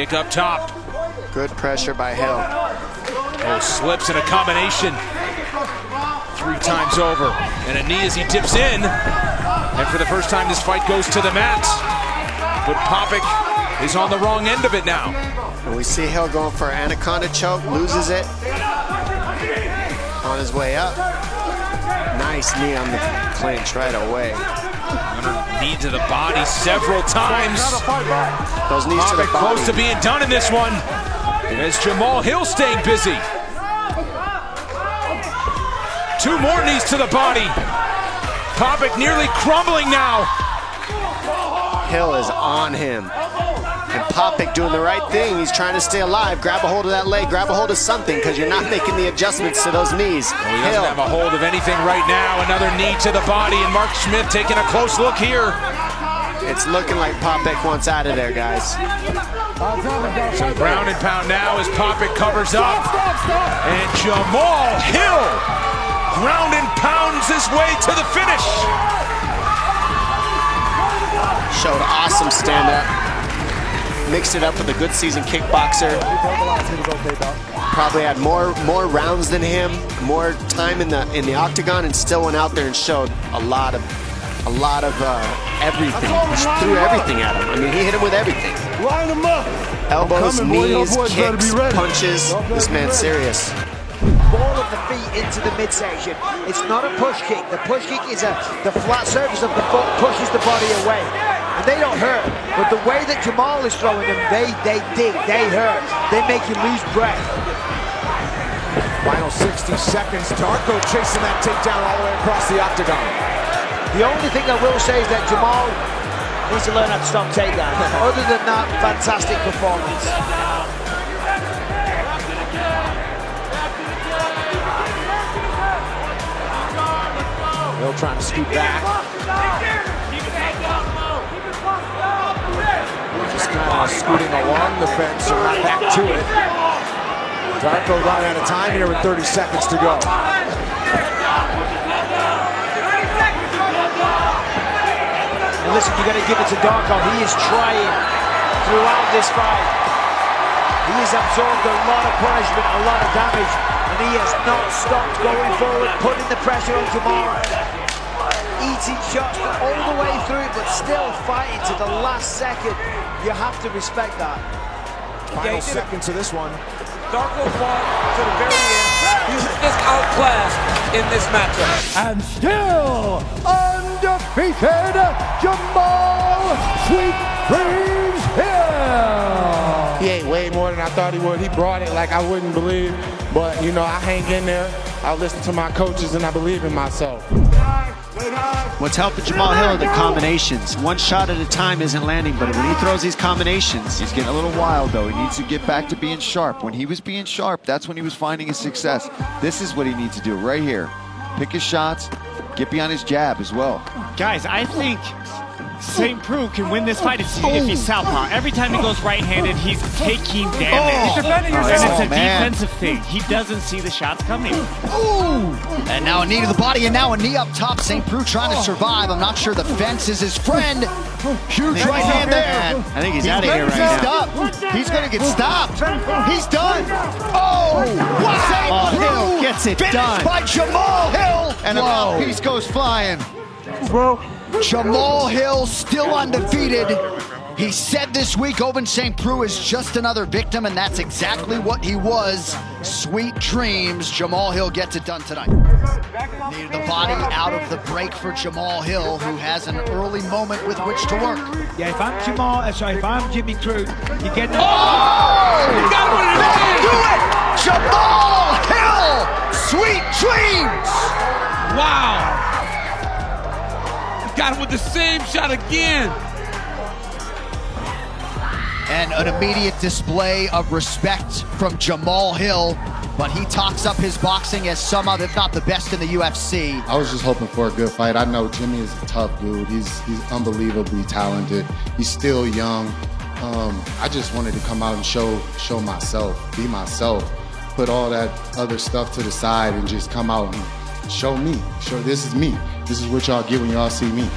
Kick up top. Good pressure by Hill. Oh, slips in a combination. Three times over. And a knee as he dips in. And for the first time, this fight goes to the mat. But Popik is on the wrong end of it now. And we see Hill going for anaconda choke, loses it. On his way up. Nice knee on the clinch right away. Knee to the body several times. Those knees to the Popik body. close to being done in this one. As Jamahal Hill staying busy. Two more knees to the body. Popik nearly crumbling now. Hill is on him. And Popik doing the right thing. He's trying to stay alive. Grab a hold of that leg. Grab a hold of something because you're not making the adjustments to those knees. He doesn't Hill. have a hold of anything right now. Another knee to the body, and Mark Schmidt taking a close look here. It's looking like Popik wants out of there, guys. Some ground and pound now as Popik covers up. And Jamahal Hill ground and pounds his way to the finish. Showed awesome stand up. Mixed it up with a good season kickboxer. Probably had more more rounds than him, more time in the in the octagon, and still went out there and showed a lot of a lot of uh, everything. He threw everything at him. I mean, he hit him with everything. Line them up. Elbows, coming, knees, boys kicks, punches. This man's serious. ball of the feet into the midsection. It's not a push kick. The push kick is a the flat surface of the foot pushes the body away. And they don't hurt. But the way that Jamahal is throwing them, they they dig, they hurt. They make you lose breath. Final 60 seconds. Darko chasing that takedown all the way across the octagon. The only thing I will say is that Jamahal needs to learn how to stop takedowns. Other than that, fantastic performance. Hill trying to scoot back. Scooting along the fence, so not back to it. Darko running out of time here with 30 seconds to go. And listen, you got to give it to Darko. He is trying throughout this fight. He has absorbed a lot of punishment, a lot of damage, and he has not stopped going forward, putting the pressure on Jamahal. Eating shots all the way through, but still fighting to the last second. You have to respect that. Final seconds to this one. Darko fought to the very end. He was just outclassed in this matchup. And still undefeated, Jamahal Sweet Dreams Hill. He ate way more than I thought he would. He brought it like I wouldn't believe. But, you know, I hang in there. I listen to my coaches and I believe in myself. What's helping Jamahal Hill are the combinations. One shot at a time isn't landing, but when he throws these combinations, He's getting a little wild though. He needs to get back to being sharp. When he was being sharp, that's when he was finding his success. This is what he needs to do right here. Pick his shots, get beyond his jab as well. Guys, I think St. Preux can win this fight if if he's southpaw. Every time he goes right-handed, he's taking oh. damage. He's defending and it's a Oh, man. defensive thing. He doesn't see the shots coming. Ooh. And now a knee to the body, and now a knee up top. St. Preux trying to oh. survive. I'm not sure the fence is his friend. Huge right hand there. I think he's out of here right he's now. Stopped. He's going to get stopped. He's done. Oh, wow. St. Oh, Preux Hill gets it Finished done. by Jamahal Hill. And a mouthpiece goes flying. Jamahal Hill still undefeated. He said this week Ovince St. Preux is just another victim, and that's exactly what he was. Sweet dreams. Jamahal Hill gets it done tonight. Needed the body out of the break for Jamahal Hill, who has an early moment with which to work. Yeah, if I'm Jamahal, uh, sorry, if I'm Jimmy Crute, you get the. Oh! That'll do it! Jamahal Got with the same shot again. And an immediate display of respect from Jamahal Hill, but he talks up his boxing as some of, if not the best in the UFC. I was just hoping for a good fight. I know Jimmy is a tough dude. He's he's unbelievably talented. He's still young. Um, I just wanted to come out and show show myself, be myself, put all that other stuff to the side, and just come out and show me. Show this is me. This is what y'all get when y'all see me.